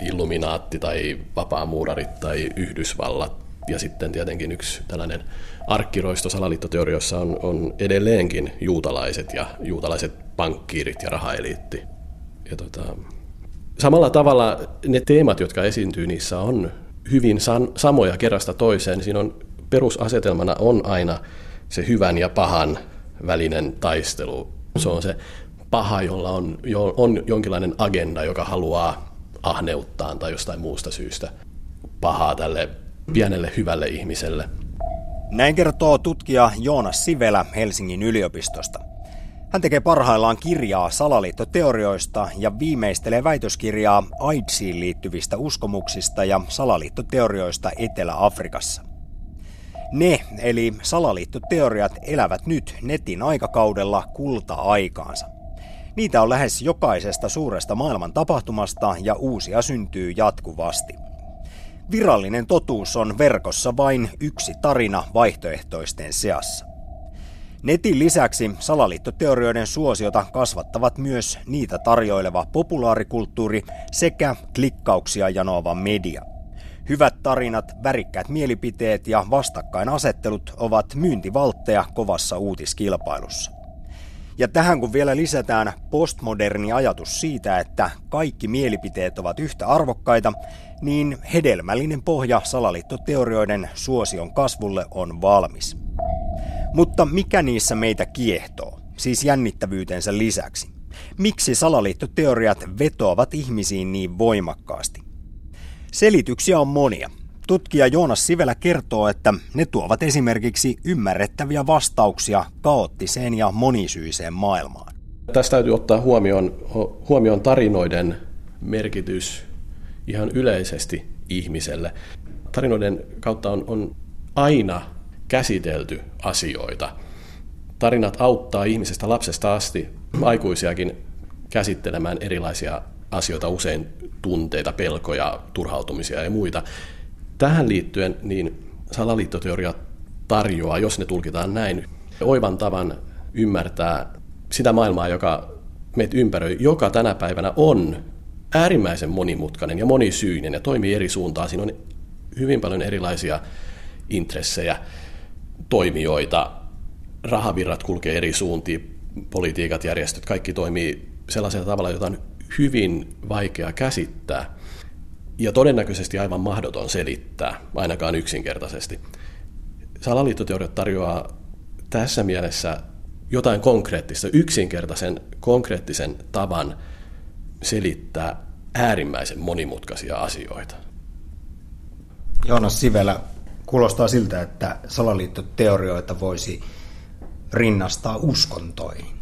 Speaker 6: Illuminaatti tai vapaamuurarit tai Yhdysvallat. Ja sitten tietenkin yksi tällainen arkkiroisto salaliittoteorioissa on, on edelleenkin juutalaiset ja juutalaiset pankkiirit ja rahaeliitti. Ja tota, samalla tavalla ne teemat, jotka esiintyy niissä, on hyvin san, samoja kerrasta toiseen. Siinä on perusasetelmana on aina se hyvän ja pahan välinen taistelu. Se on se paha, jolla on, jo, on jonkinlainen agenda, joka haluaa ahneuttaan tai jostain muusta syystä pahaa tälle pienelle hyvälle ihmiselle.
Speaker 7: Näin kertoo tutkija Joonas Sivelä Helsingin yliopistosta. Hän tekee parhaillaan kirjaa salaliittoteorioista ja viimeistelee väitöskirjaa AIDSiin liittyvistä uskomuksista ja salaliittoteorioista Etelä-Afrikassa. Ne, eli salaliittoteoriat, elävät nyt netin aikakaudella kulta-aikaansa. Niitä on lähes jokaisesta suuresta maailman tapahtumasta ja uusia syntyy jatkuvasti. Virallinen totuus on verkossa vain yksi tarina vaihtoehtoisten seassa. Netin lisäksi salaliittoteorioiden suosiota kasvattavat myös niitä tarjoileva populaarikulttuuri sekä klikkauksia janoava media. Hyvät tarinat, värikkäät mielipiteet ja vastakkainasettelut ovat myyntivaltteja kovassa uutiskilpailussa. Ja tähän kun vielä lisätään postmoderni ajatus siitä, että kaikki mielipiteet ovat yhtä arvokkaita, niin hedelmällinen pohja salaliittoteorioiden suosion kasvulle on valmis. Mutta mikä niissä meitä kiehtoo, siis jännittävyytensä lisäksi? Miksi salaliittoteoriat vetoavat ihmisiin niin voimakkaasti? Selityksiä on monia. Tutkija Joonas Sivelä kertoo, että ne tuovat esimerkiksi ymmärrettäviä vastauksia kaoottiseen ja monisyiseen maailmaan.
Speaker 6: Tästä täytyy ottaa huomioon, huomioon tarinoiden merkitys ihan yleisesti ihmiselle. tarinoiden kautta on, on aina käsitelty asioita. Tarinat auttaa ihmisestä lapsesta asti aikuisiakin käsittelemään erilaisia asioita, usein tunteita, pelkoja, turhautumisia ja muita. Tähän liittyen niin salaliittoteoria tarjoaa, jos ne tulkitaan näin, oivan tavan ymmärtää sitä maailmaa, joka meitä ympäröi, joka tänä päivänä on äärimmäisen monimutkainen ja monisyinen ja toimii eri suuntaan. Siinä on hyvin paljon erilaisia intressejä, toimijoita, rahavirrat kulkee eri suuntiin, politiikat, järjestöt, kaikki toimii sellaisella tavalla, jota on hyvin vaikea käsittää ja todennäköisesti aivan mahdoton selittää, ainakaan yksinkertaisesti. Salaliittoteoriat tarjoaa tässä mielessä jotain konkreettista, yksinkertaisen konkreettisen tavan selittää äärimmäisen monimutkaisia asioita.
Speaker 7: Joonas Sivelä, kuulostaa siltä, että salaliittoteorioita voisi rinnastaa uskontoihin.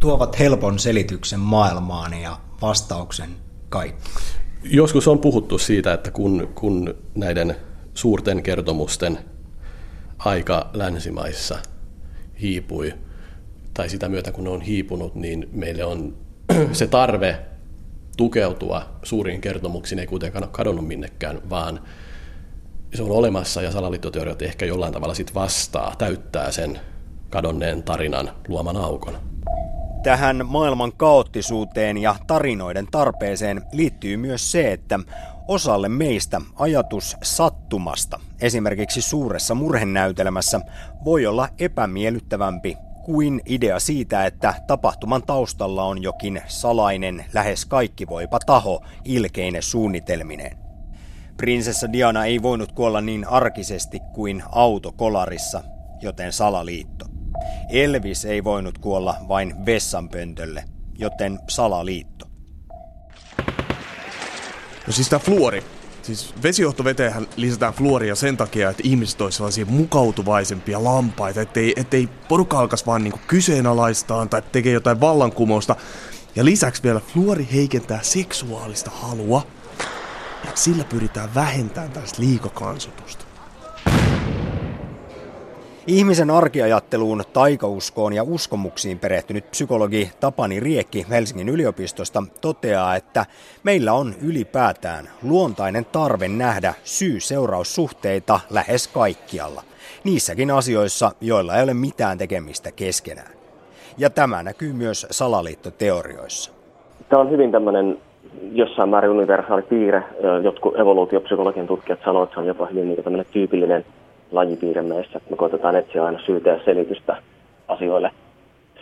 Speaker 7: Tuovat helpon selityksen maailmaan ja vastauksen kaikki.
Speaker 6: Joskus on puhuttu siitä, että kun, kun näiden suurten kertomusten aika länsimaissa hiipui, tai sitä myötä kun ne on hiipunut, niin meille on se tarve tukeutua suuriin kertomuksiin ei kuitenkaan ole kadonnut minnekään, vaan se on olemassa ja salaliittoteoriat ehkä jollain tavalla sit vastaa, täyttää sen kadonneen tarinan luoman aukon.
Speaker 7: Tähän maailman kaoottisuuteen ja tarinoiden tarpeeseen liittyy myös se, että osalle meistä ajatus sattumasta, esimerkiksi suuressa murhenäytelmässä, voi olla epämiellyttävämpi kuin idea siitä, että tapahtuman taustalla on jokin salainen, lähes kaikki voipa taho ilkeine suunnitelmineen. Prinsessa Diana ei voinut kuolla niin arkisesti kuin autokolarissa, joten salaliitto. Elvis ei voinut kuolla vain vessanpöntölle, joten salaliitto.
Speaker 3: No siis tämä fluori. Siis vesijohtoveteenhän lisätään fluoria sen takia, että ihmiset olisivat sellaisia mukautuvaisempia lampaita, ettei, ettei porukka alkaisi vaan niinku kyseenalaistaan tai tekee jotain vallankumousta. Ja lisäksi vielä fluori heikentää seksuaalista halua. Ja sillä pyritään vähentämään tästä liikakansutusta.
Speaker 7: Ihmisen arkiajatteluun, taikauskoon ja uskomuksiin perehtynyt psykologi Tapani Riekki Helsingin yliopistosta toteaa, että meillä on ylipäätään luontainen tarve nähdä syy-seuraussuhteita lähes kaikkialla. Niissäkin asioissa, joilla ei ole mitään tekemistä keskenään. Ja tämä näkyy myös salaliittoteorioissa.
Speaker 8: Tämä on hyvin tämmöinen jossain määrin universaali piirre. Jotkut evoluutiopsykologian tutkijat sanovat, että se on jopa hyvin niin tämmöinen tyypillinen lajipiirre meissä. Me koitetaan etsiä aina syytä ja selitystä asioille.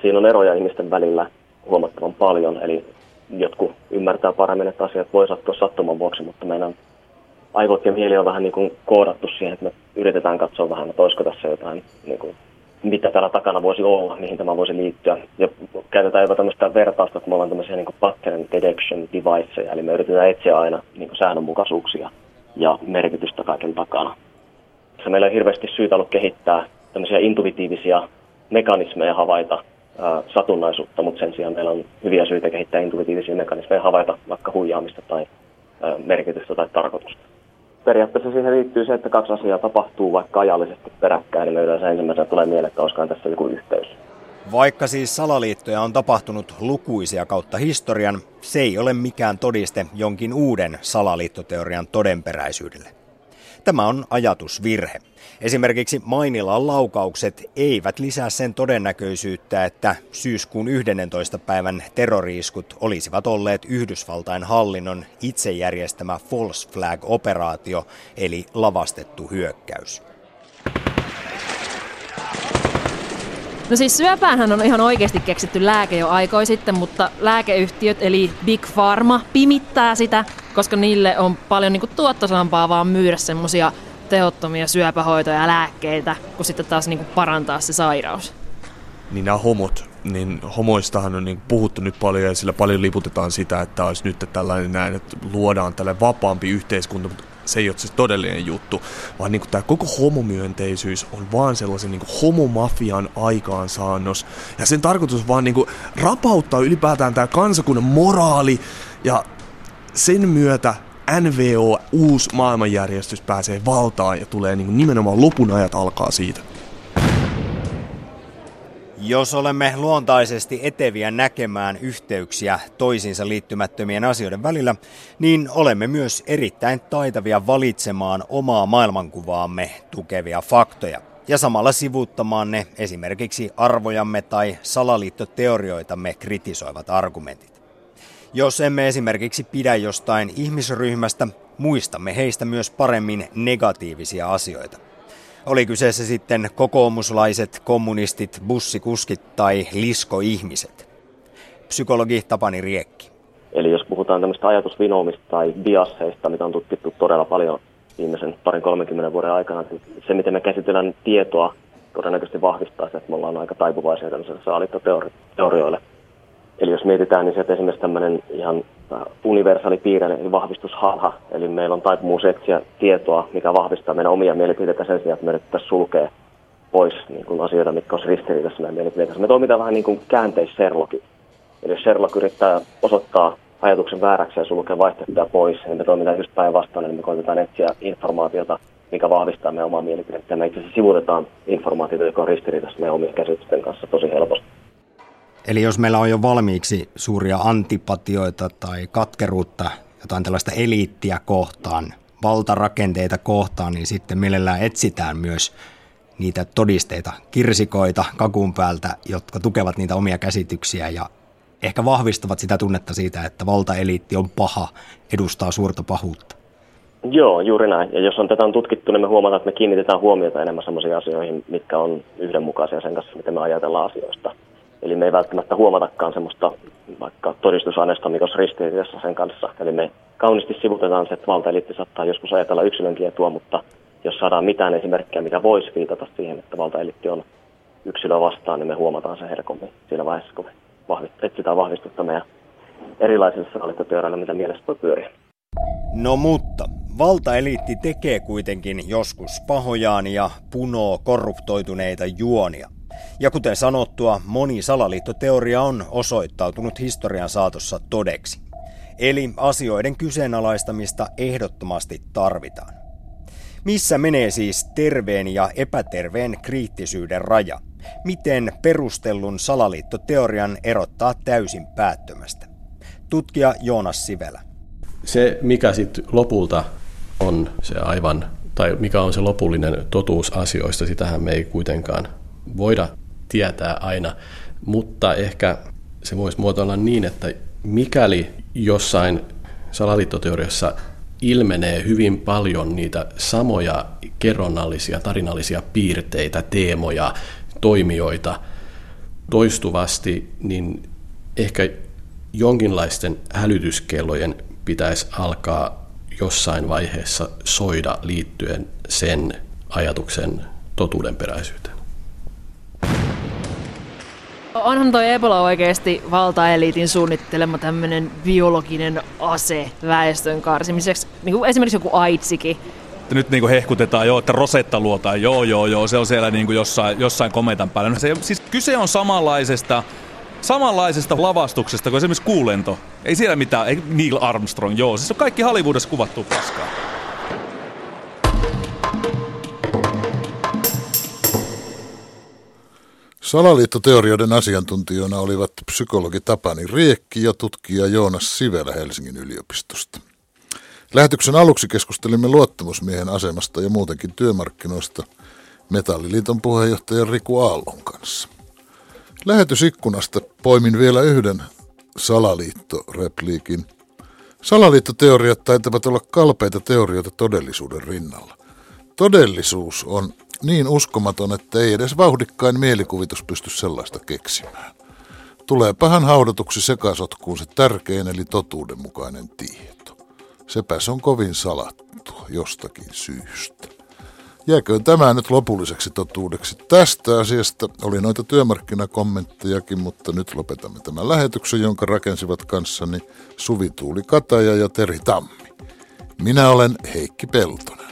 Speaker 8: Siinä on eroja ihmisten välillä huomattavan paljon, eli jotkut ymmärtää paremmin, että asiat voi sattua sattuman vuoksi, mutta meidän aivot ja mieli on vähän niin kuin koodattu siihen, että me yritetään katsoa vähän, että olisiko tässä jotain, niin kuin, mitä täällä takana voisi olla, mihin tämä voisi liittyä. Ja käytetään jopa tämmöistä vertausta, että me ollaan tämmöisiä niin kuin pattern detection deviceja, eli me yritetään etsiä aina niin kuin säännönmukaisuuksia ja merkitystä kaiken takana tässä meillä on hirveästi syytä ollut kehittää tämmöisiä intuitiivisia mekanismeja havaita ää, satunnaisuutta, mutta sen sijaan meillä on hyviä syitä kehittää intuitiivisia mekanismeja havaita vaikka huijaamista tai ää, merkitystä tai tarkoitusta. Periaatteessa siihen liittyy se, että kaksi asiaa tapahtuu vaikka ajallisesti peräkkäin, niin me yleensä ensimmäisenä tulee mieleen, että olisikohan tässä joku yhteys.
Speaker 7: Vaikka siis salaliittoja on tapahtunut lukuisia kautta historian, se ei ole mikään todiste jonkin uuden salaliittoteorian todenperäisyydelle. Tämä on ajatusvirhe. Esimerkiksi Mainilan laukaukset eivät lisää sen todennäköisyyttä, että syyskuun 11. päivän terroriiskut olisivat olleet Yhdysvaltain hallinnon itse järjestämä false flag-operaatio, eli lavastettu hyökkäys.
Speaker 4: No siis syöpäänhän on ihan oikeasti keksitty lääke jo aikoi sitten, mutta lääkeyhtiöt eli Big Pharma pimittää sitä, koska niille on paljon niin tuottosampaa vaan myydä semmosia tehottomia syöpähoitoja ja lääkkeitä, kun sitten taas niin parantaa se sairaus.
Speaker 3: Niin nämä homot, niin homoistahan on niin puhuttu nyt paljon ja sillä paljon liputetaan sitä, että olisi nyt tällainen näin, että luodaan tällainen vapaampi yhteiskunta, mutta se ei ole se todellinen juttu, vaan niin tämä koko homomyönteisyys on vaan sellaisen niin homomafian aikaansaannos. Ja sen tarkoitus vaan niin rapauttaa ylipäätään tämä kansakunnan moraali ja sen myötä NVO, uusi maailmanjärjestys pääsee valtaan ja tulee niin kuin nimenomaan lopun ajat alkaa siitä.
Speaker 7: Jos olemme luontaisesti eteviä näkemään yhteyksiä toisiinsa liittymättömien asioiden välillä, niin olemme myös erittäin taitavia valitsemaan omaa maailmankuvaamme tukevia faktoja ja samalla sivuuttamaan ne esimerkiksi arvojamme tai salaliittoteorioitamme kritisoivat argumentit. Jos emme esimerkiksi pidä jostain ihmisryhmästä, muistamme heistä myös paremmin negatiivisia asioita. Oli kyseessä sitten kokoomuslaiset, kommunistit, bussikuskit tai liskoihmiset. Psykologi Tapani Riekki.
Speaker 8: Eli jos puhutaan tämmöistä ajatusvinoumista tai biasseista, mitä on tutkittu todella paljon viimeisen parin 30 vuoden aikana, niin se miten me käsitellään tietoa todennäköisesti vahvistaa se, että me ollaan aika taipuvaisia tämmöiselle saaliittoteorioille. Eli jos mietitään, niin se, että esimerkiksi tämmöinen ihan äh, universaali piirre, eli vahvistushalha, eli meillä on taipumus etsiä tietoa, mikä vahvistaa meidän omia mielipiteitä sen sijaan, että me yrittäisiin sulkea pois niin kuin asioita, mitkä olisi ristiriidassa meidän mielipiteitä. Me toimitaan vähän niin kuin käänteis Sherlockin. Eli jos Sherlock yrittää osoittaa ajatuksen vääräksi ja sulkea vaihtoehtoja pois, niin me toimitaan just päinvastoin, eli me koitetaan etsiä informaatiota, mikä vahvistaa meidän omaa mielipidettä. Me itse asiassa sivutetaan informaatiota, joka on ristiriidassa meidän omien käsitysten kanssa tosi helposti.
Speaker 7: Eli jos meillä on jo valmiiksi suuria antipatioita tai katkeruutta, jotain tällaista eliittiä kohtaan, valtarakenteita kohtaan, niin sitten mielellään etsitään myös niitä todisteita, kirsikoita kakun päältä, jotka tukevat niitä omia käsityksiä ja ehkä vahvistavat sitä tunnetta siitä, että valtaeliitti on paha, edustaa suurta pahuutta.
Speaker 8: Joo, juuri näin. Ja jos on tätä on tutkittu, niin me huomataan, että me kiinnitetään huomiota enemmän sellaisiin asioihin, mitkä on yhdenmukaisia sen kanssa, miten me ajatellaan asioista. Eli me ei välttämättä huomatakaan semmoista vaikka todistusaineistoa, mikä olisi ristiriidassa sen kanssa. Eli me kauniisti sivutetaan se, että valtaeliitti saattaa joskus ajatella yksilönkin etua, mutta jos saadaan mitään esimerkkejä, mikä voisi viitata siihen, että valtaeliitti on yksilöä vastaan, niin me huomataan se helpommin siinä vaiheessa, kun me vahvist- etsitään vahvistusta meidän erilaisille salaliittoteorioille, mitä mielessä voi pyöriä.
Speaker 7: No mutta, valtaeliitti tekee kuitenkin joskus pahojaan ja punoo korruptoituneita juonia. Ja kuten sanottua, moni salaliittoteoria on osoittautunut historian saatossa todeksi. Eli asioiden kyseenalaistamista ehdottomasti tarvitaan. Missä menee siis terveen ja epäterveen kriittisyyden raja? Miten perustellun salaliittoteorian erottaa täysin päättömästä? Tutkija Joonas Sivelä.
Speaker 6: Se, mikä sitten lopulta on se aivan, tai mikä on se lopullinen totuus asioista, sitähän me ei kuitenkaan voida tietää aina, mutta ehkä se voisi muotoilla niin, että mikäli jossain salaliittoteoriassa ilmenee hyvin paljon niitä samoja kerronnallisia, tarinallisia piirteitä, teemoja, toimijoita toistuvasti, niin ehkä jonkinlaisten hälytyskellojen pitäisi alkaa jossain vaiheessa soida liittyen sen ajatuksen totuudenperäisyyteen.
Speaker 4: Onhan toi Ebola oikeasti valtaeliitin suunnittelema tämmöinen biologinen ase väestön karsimiseksi, niin kuin esimerkiksi joku AIDSikin.
Speaker 5: Nyt niin kuin hehkutetaan jo, että Rosetta luotaan, joo joo joo, se on siellä niin kuin jossain, jossain kometan päällä. No se, siis kyse on samanlaisesta samanlaisesta lavastuksesta kuin esimerkiksi kuulento. Ei siellä mitään, ei Neil Armstrong, joo. Siis on kaikki Hollywoodissa kuvattu paskaa.
Speaker 1: Salaliittoteorioiden asiantuntijoina olivat psykologi Tapani Riekki ja tutkija Joonas Sivelä Helsingin yliopistosta. Lähetyksen aluksi keskustelimme luottamusmiehen asemasta ja muutenkin työmarkkinoista Metalliliiton puheenjohtajan Riku Aallon kanssa. Lähetysikkunasta poimin vielä yhden salaliittorepliikin. Salaliittoteoriat taitavat olla kalpeita teorioita todellisuuden rinnalla. Todellisuus on niin uskomaton, että ei edes vauhdikkain mielikuvitus pysty sellaista keksimään. Tulee pahan haudatuksi sekasotkuun se tärkein eli totuudenmukainen tieto. Sepäs on kovin salattu jostakin syystä. Jääköön tämä nyt lopulliseksi totuudeksi. Tästä asiasta oli noita työmarkkinakommenttejakin, mutta nyt lopetamme tämän lähetyksen, jonka rakensivat kanssani Suvi Tuuli Kataja ja Teri Tammi. Minä olen Heikki Pelton.